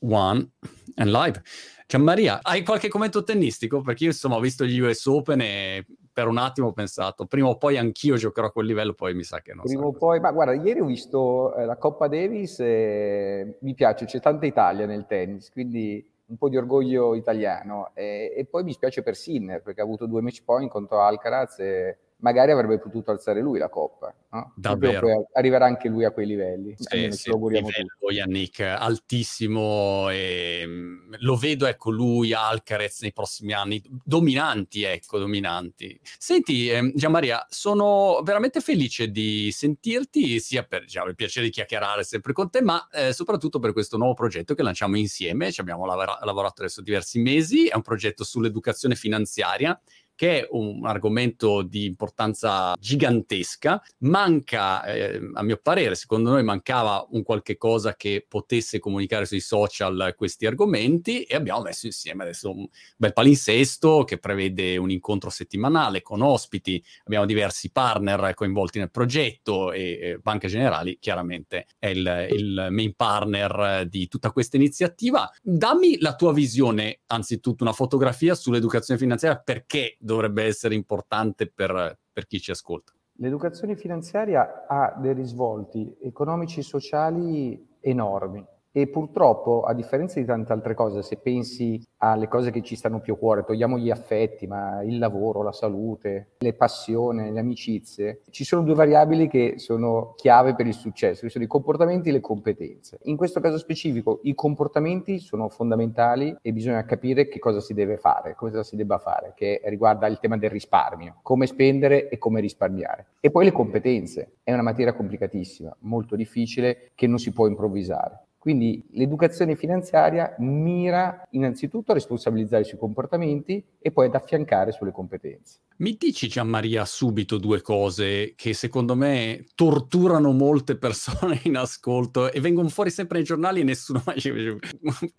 one and live. Gianmaria, hai qualche commento tennistico? Perché io insomma ho visto gli US Open e per un attimo ho pensato, prima o poi anch'io giocherò a quel livello, poi mi sa che non Prima o poi, ma guarda, ieri ho visto eh, la Coppa Davis e mi piace, c'è tanta Italia nel tennis, quindi un po' di orgoglio italiano. E, e poi mi spiace per Sinner, perché ha avuto due match point contro Alcaraz e magari avrebbe potuto alzare lui la coppa. No? Davvero. arriverà anche lui a quei livelli. Sì, sì, livello, Yannick, altissimo. E, mm, lo vedo, ecco, lui, Alcaraz nei prossimi anni, dominanti, ecco, dominanti. Senti, eh, Gianmaria, sono veramente felice di sentirti, sia per diciamo, il piacere di chiacchierare sempre con te, ma eh, soprattutto per questo nuovo progetto che lanciamo insieme. Ci abbiamo lav- lavorato adesso diversi mesi, è un progetto sull'educazione finanziaria che è un argomento di importanza gigantesca. Manca, eh, a mio parere, secondo noi mancava un qualche cosa che potesse comunicare sui social questi argomenti e abbiamo messo insieme adesso un bel palinsesto che prevede un incontro settimanale con ospiti, abbiamo diversi partner coinvolti nel progetto e eh, Banca Generali chiaramente è il, il main partner di tutta questa iniziativa. Dammi la tua visione, anzitutto una fotografia sull'educazione finanziaria, perché dovrebbe essere importante per, per chi ci ascolta? L'educazione finanziaria ha dei risvolti economici e sociali enormi e purtroppo, a differenza di tante altre cose, se pensi alle cose che ci stanno più a cuore, togliamo gli affetti, ma il lavoro, la salute, le passioni, le amicizie, ci sono due variabili che sono chiave per il successo, che sono i comportamenti e le competenze. In questo caso specifico, i comportamenti sono fondamentali e bisogna capire che cosa si deve fare, cosa si debba fare, che riguarda il tema del risparmio, come spendere e come risparmiare. E poi le competenze, è una materia complicatissima, molto difficile, che non si può improvvisare. Quindi l'educazione finanziaria mira innanzitutto a responsabilizzare sui comportamenti e poi ad affiancare sulle competenze. Mi dici Gianmaria subito due cose che secondo me torturano molte persone in ascolto e vengono fuori sempre nei giornali e nessuno mai ci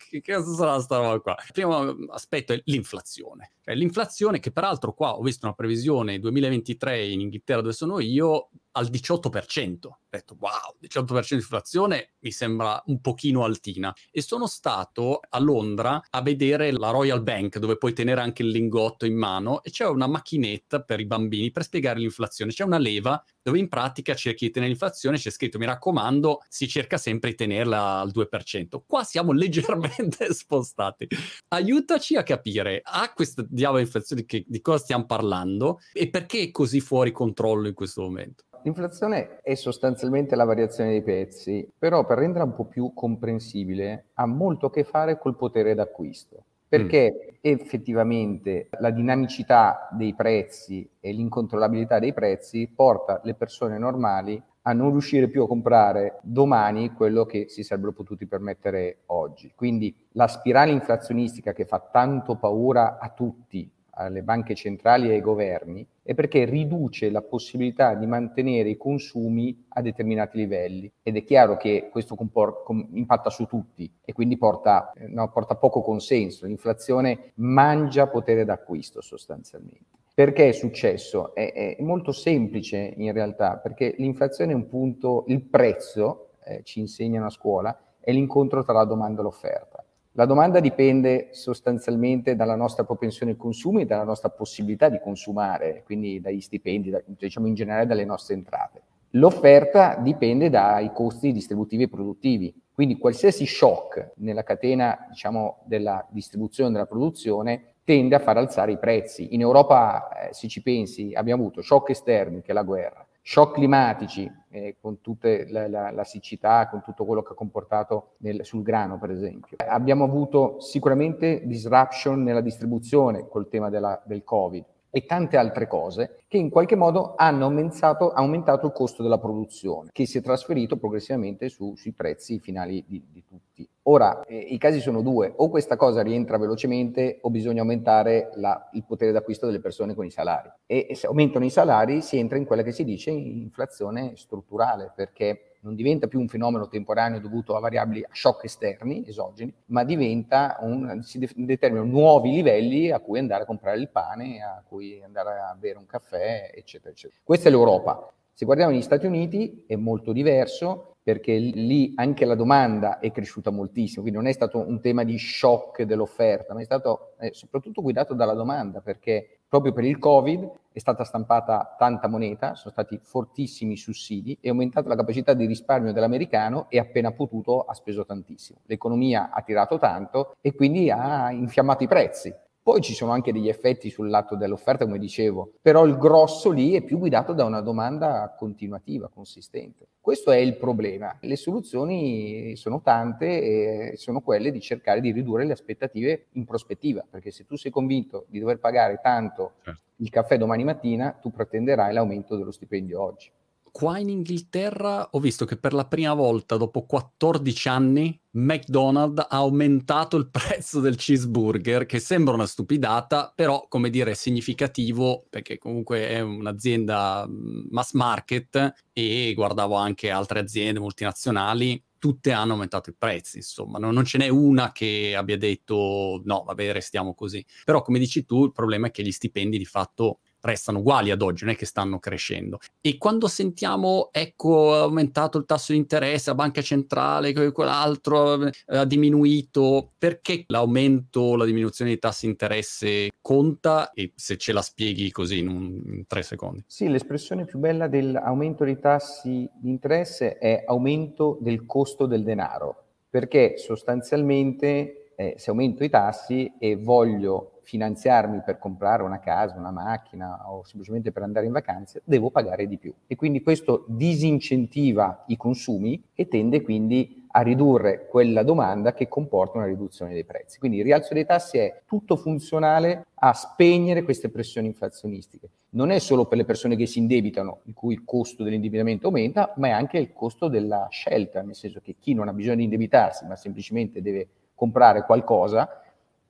che cosa sarà sta roba qua. Il primo aspetto è l'inflazione. Cioè, l'inflazione che peraltro qua ho visto una previsione 2023 in Inghilterra dove sono io al 18%. Ho detto wow, 18% di inflazione mi sembra un pochino altina. E sono stato a Londra a vedere la Royal Bank dove puoi tenere anche il lingotto in mano e c'è una macchinetta per i bambini per spiegare l'inflazione. C'è una leva dove in pratica cerchi di tenere l'inflazione, c'è scritto mi raccomando, si cerca sempre di tenerla al 2%. Qua siamo leggermente spostati. Aiutaci a capire a questa diavolo di inflazione che, di cosa stiamo parlando e perché è così fuori controllo in questo momento. L'inflazione è sostanzialmente la variazione dei prezzi, però per renderla un po' più comprensibile ha molto a che fare col potere d'acquisto perché mm. effettivamente la dinamicità dei prezzi e l'incontrollabilità dei prezzi porta le persone normali a non riuscire più a comprare domani quello che si sarebbero potuti permettere oggi. Quindi la spirale inflazionistica che fa tanto paura a tutti, alle banche centrali e ai governi è perché riduce la possibilità di mantenere i consumi a determinati livelli ed è chiaro che questo compor- com- impatta su tutti e quindi porta, eh, no, porta poco consenso. L'inflazione mangia potere d'acquisto sostanzialmente. Perché è successo? È, è molto semplice in realtà, perché l'inflazione è un punto, il prezzo, eh, ci insegnano a scuola, è l'incontro tra la domanda e l'offerta. La domanda dipende sostanzialmente dalla nostra propensione ai consumi e dalla nostra possibilità di consumare, quindi dagli stipendi, da, diciamo in generale dalle nostre entrate. L'offerta dipende dai costi distributivi e produttivi, quindi qualsiasi shock nella catena diciamo, della distribuzione e della produzione tende a far alzare i prezzi. In Europa, eh, se ci pensi, abbiamo avuto shock esterni, che è la guerra, shock climatici, eh, con tutta la, la, la, siccità, con tutto quello che ha comportato nel, sul grano, per esempio. Abbiamo avuto sicuramente disruption nella distribuzione col tema della, del Covid e tante altre cose che in qualche modo hanno aumentato, aumentato il costo della produzione, che si è trasferito progressivamente su, sui prezzi finali di, di tutti. Ora, eh, i casi sono due, o questa cosa rientra velocemente o bisogna aumentare la, il potere d'acquisto delle persone con i salari. E, e se aumentano i salari si entra in quella che si dice inflazione strutturale, perché non diventa più un fenomeno temporaneo dovuto a variabili, a shock esterni, esogeni, ma diventa un, si de- determinano nuovi livelli a cui andare a comprare il pane, a cui andare a bere un caffè, eccetera, eccetera. Questa è l'Europa. Se guardiamo negli Stati Uniti è molto diverso, perché lì anche la domanda è cresciuta moltissimo, quindi non è stato un tema di shock dell'offerta, ma è stato eh, soprattutto guidato dalla domanda, perché proprio per il Covid è stata stampata tanta moneta, sono stati fortissimi sussidi, è aumentata la capacità di risparmio dell'americano e appena potuto ha speso tantissimo. L'economia ha tirato tanto e quindi ha infiammato i prezzi. Poi ci sono anche degli effetti sul lato dell'offerta, come dicevo, però il grosso lì è più guidato da una domanda continuativa, consistente. Questo è il problema. Le soluzioni sono tante e sono quelle di cercare di ridurre le aspettative in prospettiva, perché se tu sei convinto di dover pagare tanto certo. il caffè domani mattina, tu pretenderai l'aumento dello stipendio oggi qua in Inghilterra ho visto che per la prima volta dopo 14 anni McDonald's ha aumentato il prezzo del cheeseburger, che sembra una stupidata, però come dire è significativo perché comunque è un'azienda mm, mass market e guardavo anche altre aziende multinazionali tutte hanno aumentato i prezzi, insomma, non, non, ce n'è una che abbia detto no, vabbè, restiamo così. Però, come dici tu, il problema è che gli stipendi di fatto restano uguali ad oggi, non è che stanno crescendo. E quando sentiamo, ecco, ha aumentato il tasso di interesse, la banca centrale, quell'altro eh, ha diminuito, perché l'aumento, la diminuzione dei tassi di interesse conta? E se ce la spieghi così in, un, in tre secondi. Sì, l'espressione più bella dell'aumento dei tassi di interesse è aumento del costo del denaro, perché sostanzialmente eh, se aumento i tassi e voglio finanziarmi per comprare una casa, una macchina o semplicemente per andare in vacanze, devo pagare di più. E quindi questo disincentiva i consumi e tende quindi a ridurre quella domanda che comporta una riduzione dei prezzi. Quindi il rialzo dei tassi è tutto funzionale a spegnere queste pressioni inflazionistiche. Non è solo per le persone che si indebitano, in cui il costo dell'indebitamento aumenta, ma è anche il costo della scelta, nel senso che chi non ha bisogno di indebitarsi, ma semplicemente deve comprare qualcosa,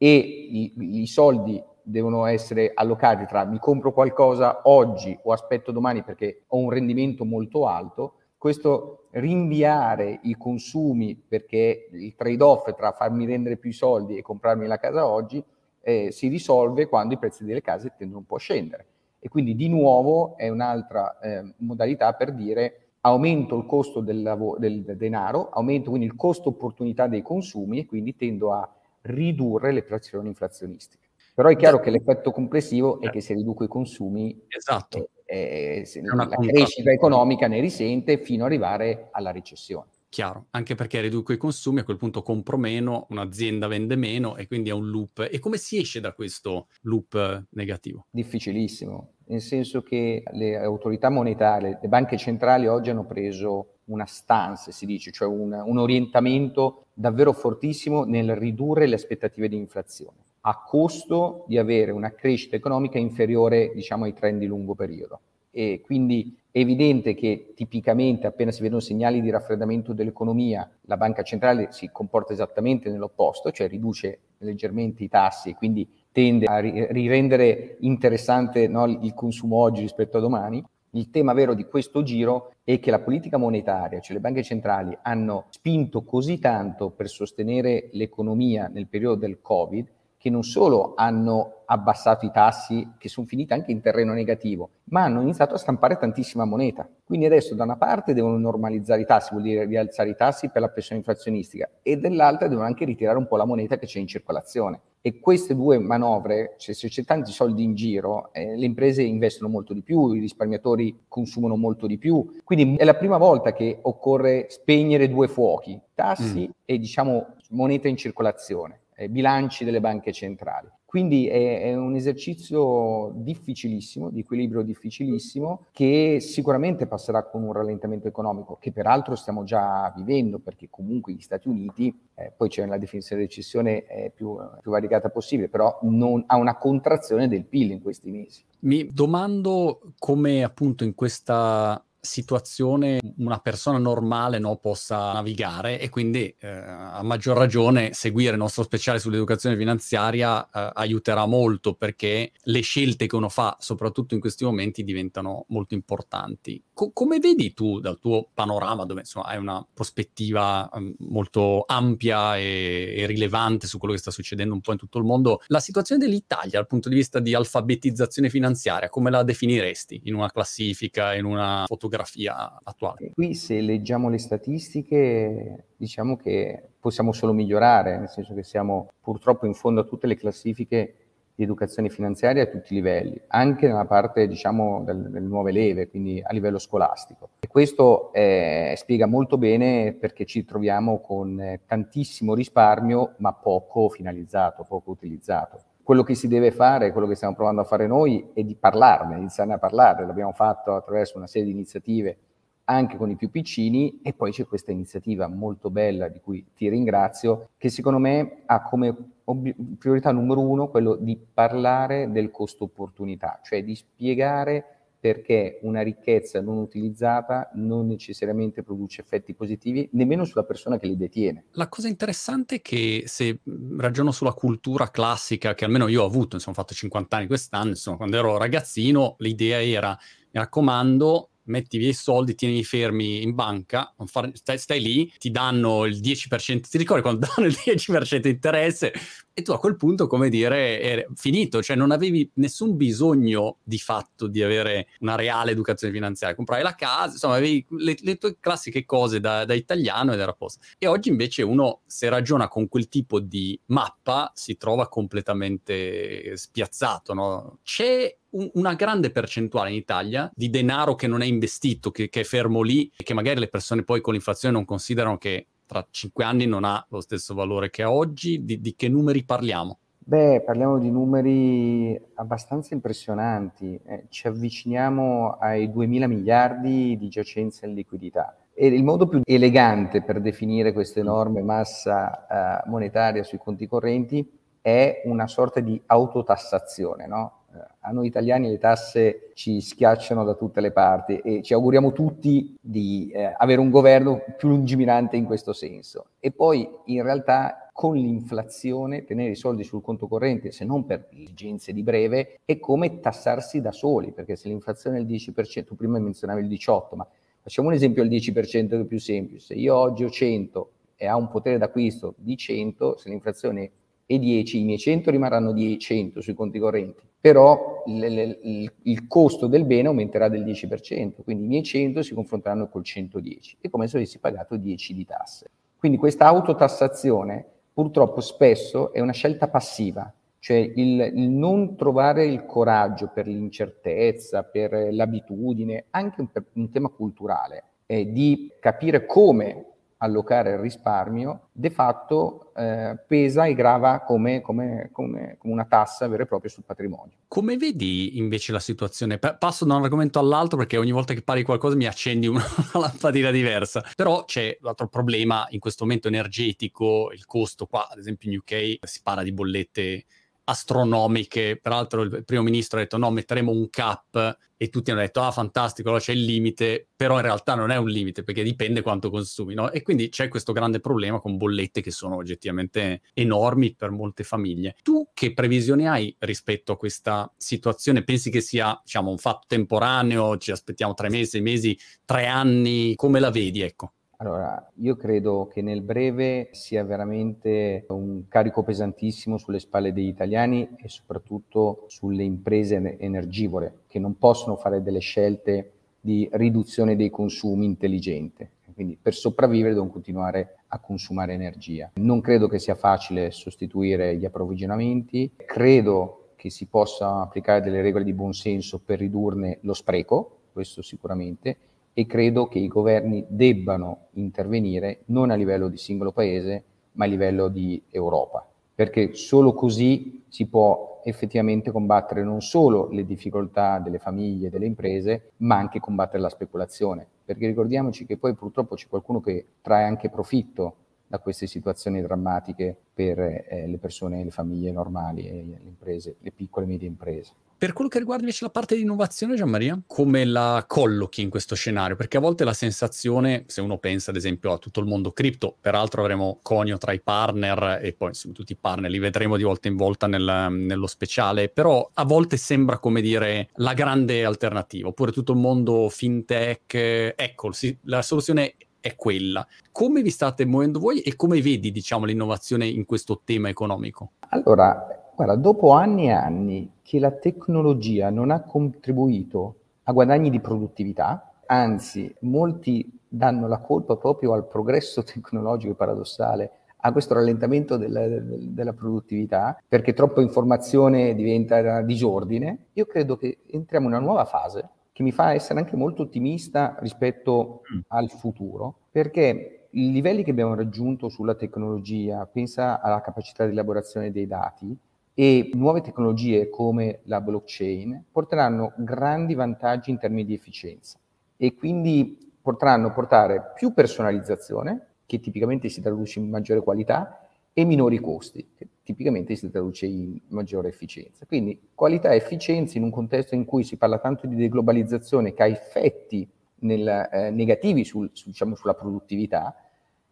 e i, i soldi devono essere allocati tra mi compro qualcosa oggi o aspetto domani perché ho un rendimento molto alto, questo rinviare i consumi perché il trade-off tra farmi rendere più soldi e comprarmi la casa oggi eh, si risolve quando i prezzi delle case tendono un po' a scendere. E quindi di nuovo è un'altra eh, modalità per dire aumento il costo del, lav- del denaro, aumento quindi il costo opportunità dei consumi e quindi tendo a ridurre le pressioni inflazionistiche. Però è chiaro che l'effetto complessivo è che se riduco i consumi, esatto. eh, eh, la crescita economica ne risente fino ad arrivare alla recessione. Chiaro, anche perché riduco i consumi, a quel punto compro meno, un'azienda vende meno e quindi è un loop. E come si esce da questo loop negativo? Difficilissimo, nel senso che le autorità monetarie, le banche centrali oggi hanno preso una stance, si dice, cioè un, un orientamento davvero fortissimo nel ridurre le aspettative di inflazione, a costo di avere una crescita economica inferiore, diciamo, ai trend di lungo periodo. E quindi è evidente che tipicamente appena si vedono segnali di raffreddamento dell'economia, la banca centrale si comporta esattamente nell'opposto, cioè riduce leggermente i tassi quindi tende a rirendere interessante no, il consumo oggi rispetto a domani. Il tema vero di questo giro è che la politica monetaria, cioè le banche centrali, hanno spinto così tanto per sostenere l'economia nel periodo del Covid che non solo hanno abbassato i tassi, che sono finiti anche in terreno negativo, ma hanno iniziato a stampare tantissima moneta. Quindi adesso da una parte devono normalizzare i tassi, vuol dire rialzare i tassi per la pressione inflazionistica, e dall'altra devono anche ritirare un po' la moneta che c'è in circolazione. E queste due manovre, cioè se c'è tanti soldi in giro, eh, le imprese investono molto di più, i risparmiatori consumano molto di più. Quindi è la prima volta che occorre spegnere due fuochi, tassi mm. e diciamo moneta in circolazione bilanci delle banche centrali. Quindi è, è, un esercizio difficilissimo, di equilibrio difficilissimo, che sicuramente passerà con un rallentamento economico, che peraltro stiamo già vivendo, perché comunque gli Stati Uniti, eh, poi c'è la definizione di recessione eh, più, più variegata possibile, però non, ha una contrazione del PIL in questi mesi. Mi domando come appunto in questa situazione una persona normale no, possa navigare e quindi eh, a maggior ragione seguire il nostro speciale sull'educazione finanziaria eh, aiuterà molto perché le scelte che uno fa, soprattutto in questi momenti, diventano molto importanti. Co- come vedi tu dal tuo panorama, dove insomma hai una prospettiva um, molto ampia e-, e rilevante su quello che sta succedendo un po' in tutto il mondo, la situazione dell'Italia dal punto di vista di alfabetizzazione finanziaria, come la definiresti in una classifica, in una fotografia? Fotografia attuale. Qui se leggiamo le statistiche diciamo che possiamo solo migliorare, nel senso che siamo purtroppo in fondo a tutte le classifiche di educazione finanziaria a tutti i livelli, anche nella parte diciamo del, delle nuove leve, quindi a livello scolastico. E questo eh, spiega molto bene perché ci troviamo con eh, tantissimo risparmio ma poco finalizzato, poco utilizzato. Quello che si deve fare, quello che stiamo provando a fare noi, è di parlarne, iniziare a parlare. L'abbiamo fatto attraverso una serie di iniziative anche con i più piccini e poi c'è questa iniziativa molto bella di cui ti ringrazio che secondo me ha come ob- priorità numero uno quello di parlare del costo opportunità, cioè di spiegare perché una ricchezza non utilizzata non necessariamente produce effetti positivi nemmeno sulla persona che li detiene. La cosa interessante è che se ragiono sulla cultura classica che almeno io ho avuto, insomma ho fatto 50 anni quest'anno, insomma quando ero ragazzino l'idea era mi raccomando metti via i soldi, tieni fermi in banca, far, stai, stai, lì, ti danno il 10%, ti ricordi quando danno il 10% di interesse e tu a quel punto, come dire, è finito, cioè non avevi nessun bisogno di fatto di avere una reale educazione finanziaria, compravi la casa, insomma avevi le, le tue classiche cose da, da italiano ed era posto. E oggi invece uno, se ragiona con quel tipo di mappa, si trova completamente spiazzato, no? C'è un, una grande percentuale in Italia di denaro che non è investito, che, che è fermo lì e che magari le persone poi con l'inflazione non considerano che tra cinque anni non ha lo stesso valore che oggi? Di, di che numeri parliamo? Beh, parliamo di numeri abbastanza impressionanti. Eh, ci avviciniamo ai 2.000 miliardi di giacenza in liquidità. E il modo più elegante per definire questa enorme massa eh, monetaria sui conti correnti è una sorta di autotassazione, no? A noi italiani le tasse ci schiacciano da tutte le parti e ci auguriamo tutti di eh, avere un governo più lungimirante in questo senso. E poi in realtà con l'inflazione tenere i soldi sul conto corrente, se non per esigenze di breve, è come tassarsi da soli, perché se l'inflazione è il 10%, tu prima menzionavi il 18%, ma facciamo un esempio al 10% che è più semplice. Se io oggi ho 100 e ha un potere d'acquisto di 100, se l'inflazione è 10, i miei 100 rimarranno 100 sui conti correnti però il, il, il, costo del bene aumenterà del 10%, quindi i miei 100 si confronteranno col 110 e come se avessi pagato 10 di tasse. Quindi questa autotassazione purtroppo spesso è una scelta passiva, cioè il, il non trovare il coraggio per l'incertezza, per l'abitudine, anche un, un tema culturale, eh, di capire come allocare il risparmio, de fatto eh, pesa e grava come, come, come, come, una tassa vera e propria sul patrimonio. Come vedi invece la situazione? Pa- passo da un argomento all'altro perché ogni volta che parli qualcosa mi accendi una, lampadina diversa. Però c'è l'altro problema in questo momento energetico, il costo qua, ad esempio in UK si parla di bollette astronomiche. Peraltro il primo ministro ha detto no, metteremo un cap e tutti hanno detto ah fantastico, allora c'è il limite, però in realtà non è un limite perché dipende quanto consumi, no? E quindi c'è questo grande problema con bollette che sono oggettivamente enormi per molte famiglie. Tu che previsioni hai rispetto a questa situazione? Pensi che sia, diciamo, un fatto temporaneo, ci aspettiamo tre mesi, sei mesi, tre anni, come la vedi, ecco? Allora, io credo che nel breve sia veramente un carico pesantissimo sulle spalle degli italiani e soprattutto sulle imprese energivore che non possono fare delle scelte di riduzione dei consumi intelligente. Quindi per sopravvivere devono continuare a consumare energia. Non credo che sia facile sostituire gli approvvigionamenti, credo che si possa applicare delle regole di buonsenso per ridurne lo spreco, questo sicuramente, e credo che i governi debbano intervenire non a livello di singolo paese, ma a livello di Europa, perché solo così si può effettivamente combattere non solo le difficoltà delle famiglie delle imprese, ma anche combattere la speculazione, perché ricordiamoci che poi purtroppo c'è qualcuno che trae anche profitto da queste situazioni drammatiche per eh, le persone, le famiglie normali e le imprese, le piccole e medie imprese. Per quello che riguarda invece la parte di innovazione, Gianmaria, come la collochi in questo scenario? Perché a volte la sensazione, se uno pensa ad esempio a tutto il mondo cripto, peraltro avremo Conio tra i partner e poi insomma, tutti i partner li vedremo di volta in volta nel, nello speciale, però a volte sembra come dire la grande alternativa, oppure tutto il mondo fintech, ecco, sì, la soluzione è quella. Come vi state muovendo voi e come vedi, diciamo, l'innovazione in questo tema economico? Allora, Guarda, dopo anni e anni che la tecnologia non ha contribuito a guadagni di produttività, anzi molti danno la colpa proprio al progresso tecnologico paradossale a questo rallentamento della, della, produttività, perché troppa informazione diventa disordine, io credo che entriamo in una nuova fase che mi fa essere anche molto ottimista rispetto mm. al futuro, perché i livelli che abbiamo raggiunto sulla tecnologia, pensa alla capacità di elaborazione dei dati, e nuove tecnologie come la blockchain porteranno grandi vantaggi in termini di efficienza e quindi potranno portare più personalizzazione, che tipicamente si traduce in maggiore qualità, e minori costi, che tipicamente si traduce in maggiore efficienza. Quindi qualità e efficienza in un contesto in cui si parla tanto di deglobalizzazione che ha effetti nel, eh, negativi sul, su, diciamo, sulla produttività,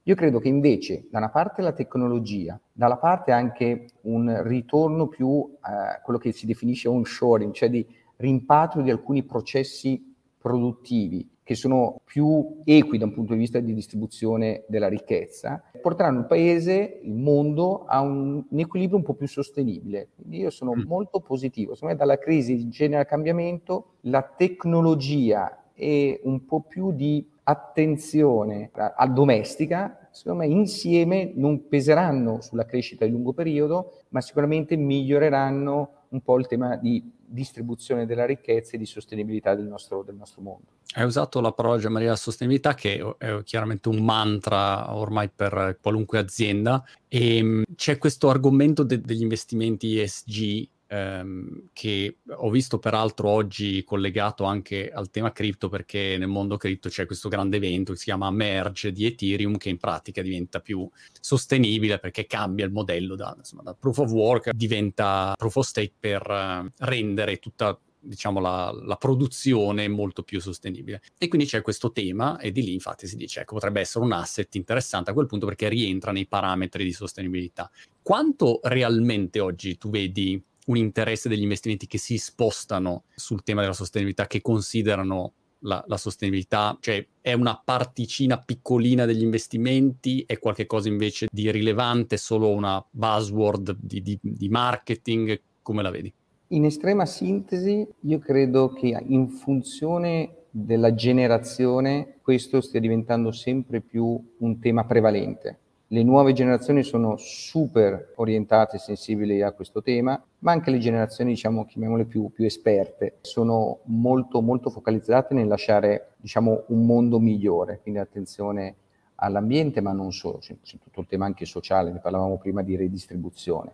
io credo che invece da una parte la tecnologia, dalla parte anche un ritorno più a eh, quello che si definisce onshoring, cioè di rimpatrio di alcuni processi produttivi che sono più equi da un punto di vista di distribuzione della ricchezza, porteranno il paese, il mondo a un, un equilibrio un po' più sostenibile. Quindi io sono mm. molto positivo. Secondo me dalla crisi genera cambiamento, la tecnologia e un po' più di attenzione a domestica, secondo me insieme non peseranno sulla crescita di lungo periodo, ma sicuramente miglioreranno un po' il tema di distribuzione della ricchezza e di sostenibilità del nostro, del nostro mondo. Hai usato la parola Maria sostenibilità che è chiaramente un mantra ormai per qualunque azienda e mm, c'è questo argomento de- degli investimenti ESG ehm, che ho visto peraltro oggi collegato anche al tema cripto perché nel mondo cripto c'è questo grande evento che si chiama Merge di Ethereum che in pratica diventa più sostenibile perché cambia il modello da, insomma, da proof of work diventa proof of stake per uh, rendere tutta diciamo, la, la, produzione molto più sostenibile. E quindi c'è questo tema e di lì infatti si dice, ecco, potrebbe essere un asset interessante a quel punto perché rientra nei parametri di sostenibilità. Quanto realmente oggi tu vedi un interesse degli investimenti che si spostano sul tema della sostenibilità, che considerano la, la, sostenibilità, cioè è una particina piccolina degli investimenti, è qualcosa invece di rilevante, solo una buzzword di, di, di marketing, come la vedi? In estrema sintesi, io credo che in funzione della generazione questo stia diventando sempre più un tema prevalente le nuove generazioni sono super orientate e sensibili a questo tema, ma anche le generazioni, diciamo, chiamiamole più, più esperte, sono molto, molto focalizzate nel lasciare, diciamo, un mondo migliore. Quindi attenzione all'ambiente, ma non solo, c'è, c'è tutto il tema anche sociale, ne parlavamo prima di redistribuzione.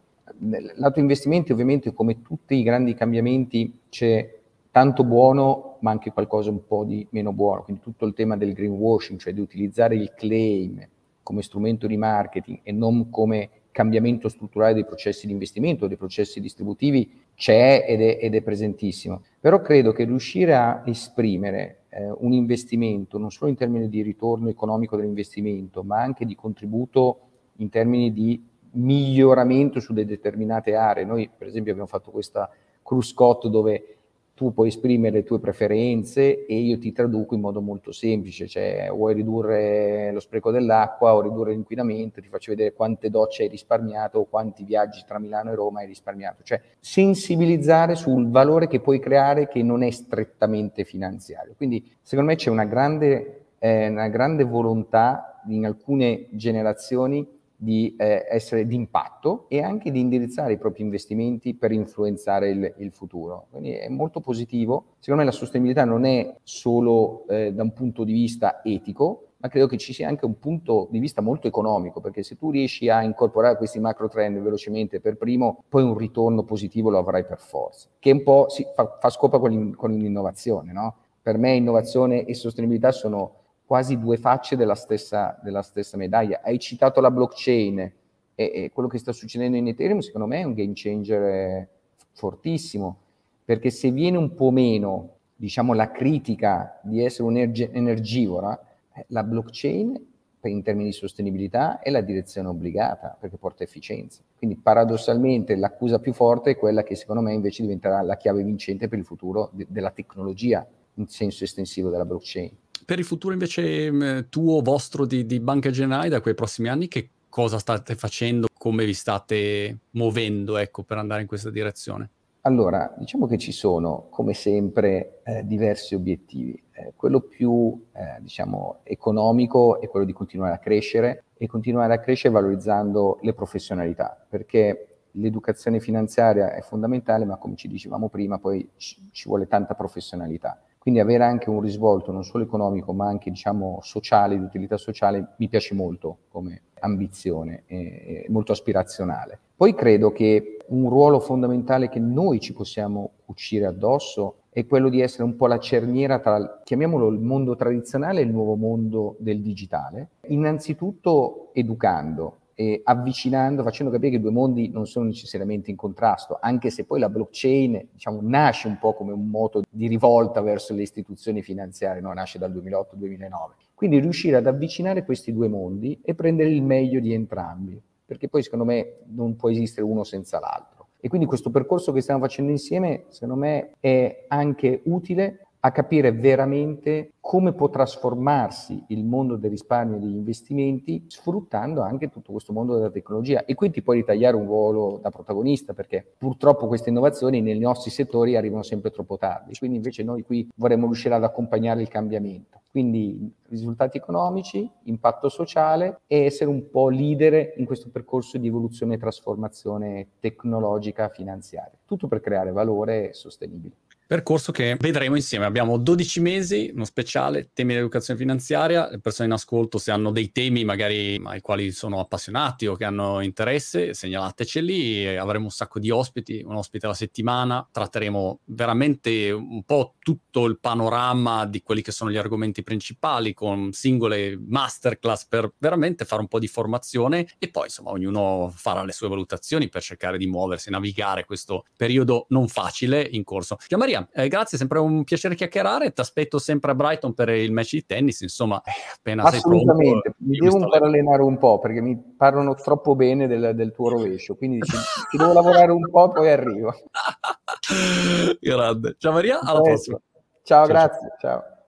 Lato investimenti, ovviamente, come tutti i grandi cambiamenti, c'è tanto buono, ma anche qualcosa un po' di meno buono. Quindi tutto il tema del greenwashing, cioè di utilizzare il claim, come strumento di marketing e non come cambiamento strutturale dei processi di investimento, dei processi distributivi, c'è ed è, ed è presentissimo. Però credo che riuscire a esprimere eh, un investimento, non solo in termini di ritorno economico dell'investimento, ma anche di contributo in termini di miglioramento su determinate aree. Noi, per esempio, abbiamo fatto questa cruscott dove tu puoi esprimere le tue preferenze e io ti traduco in modo molto semplice, cioè vuoi ridurre lo spreco dell'acqua o ridurre l'inquinamento, ti faccio vedere quante docce hai risparmiato o quanti viaggi tra Milano e Roma hai risparmiato, cioè sensibilizzare sul valore che puoi creare che non è strettamente finanziario. Quindi secondo me c'è una grande, eh, una grande volontà in alcune generazioni di eh, essere d'impatto e anche di indirizzare i propri investimenti per influenzare il, il, futuro. Quindi è molto positivo. Secondo me la sostenibilità non è solo eh, da un punto di vista etico, ma credo che ci sia anche un punto di vista molto economico, perché se tu riesci a incorporare questi macro trend velocemente per primo, poi un ritorno positivo lo avrai per forza, che un po' si fa, fa scopa con, l'in, con l'innovazione. No? Per me innovazione e sostenibilità sono quasi due facce della stessa, della stessa medaglia. Hai citato la blockchain e, e, quello che sta succedendo in Ethereum secondo me è un game changer eh, fortissimo, perché se viene un po' meno, diciamo, la critica di essere un'energivora, eh, la blockchain in termini di sostenibilità è la direzione obbligata perché porta efficienza. Quindi paradossalmente l'accusa più forte è quella che secondo me invece diventerà la chiave vincente per il futuro de- della tecnologia in senso estensivo della blockchain. Per il futuro invece mm, tuo, vostro di, di Banca Generale da quei prossimi anni, che cosa state facendo, come vi state muovendo ecco, per andare in questa direzione? Allora, diciamo che ci sono, come sempre, eh, diversi obiettivi. Eh, quello più, eh, diciamo, economico è quello di continuare a crescere e continuare a crescere valorizzando le professionalità, perché l'educazione finanziaria è fondamentale, ma come ci dicevamo prima, poi ci, ci vuole tanta professionalità. Quindi avere anche un risvolto non solo economico, ma anche diciamo sociale, di utilità sociale, mi piace molto come ambizione, è molto aspirazionale. Poi credo che un ruolo fondamentale che noi ci possiamo cucire addosso è quello di essere un po' la cerniera tra, chiamiamolo il mondo tradizionale e il nuovo mondo del digitale, innanzitutto educando, e avvicinando, facendo capire che i due mondi non sono necessariamente in contrasto, anche se poi la blockchain diciamo, nasce un po' come un moto di rivolta verso le istituzioni finanziarie, no? nasce dal 2008-2009. Quindi riuscire ad avvicinare questi due mondi e prendere il meglio di entrambi, perché poi secondo me non può esistere uno senza l'altro. E quindi questo percorso che stiamo facendo insieme, secondo me, è anche utile a capire veramente come può trasformarsi il mondo del risparmio e degli investimenti sfruttando anche tutto questo mondo della tecnologia e qui ti puoi ritagliare un ruolo da protagonista perché purtroppo queste innovazioni nei nostri settori arrivano sempre troppo tardi, quindi invece noi qui vorremmo riuscire ad accompagnare il cambiamento. Quindi risultati economici, impatto sociale e essere un po' leader in questo percorso di evoluzione e trasformazione tecnologica finanziaria, tutto per creare valore sostenibile. Percorso che vedremo insieme. Abbiamo 12 mesi, uno speciale, temi di educazione finanziaria. Le persone in ascolto, se hanno dei temi magari ai quali sono appassionati o che hanno interesse, segnalateceli. Avremo un sacco di ospiti, un ospite alla settimana. Tratteremo veramente un po' tutto il panorama di quelli che sono gli argomenti principali con singole masterclass per veramente fare un po' di formazione e poi insomma ognuno farà le sue valutazioni per cercare di muoversi, navigare questo periodo non facile in corso. Gian Maria, Maria, eh, grazie, sempre un piacere chiacchierare. Ti aspetto sempre a Brighton per il match di tennis. Insomma, eh, appena Assolutamente. sei pronto. Mi devo ancora allenare un po' perché mi parlano troppo bene del, del tuo rovescio. Quindi ci, ci, devo lavorare un po', poi arrivo. Grande. Ciao Maria, alla prossima. Ciao, ciao grazie. ciao. ciao.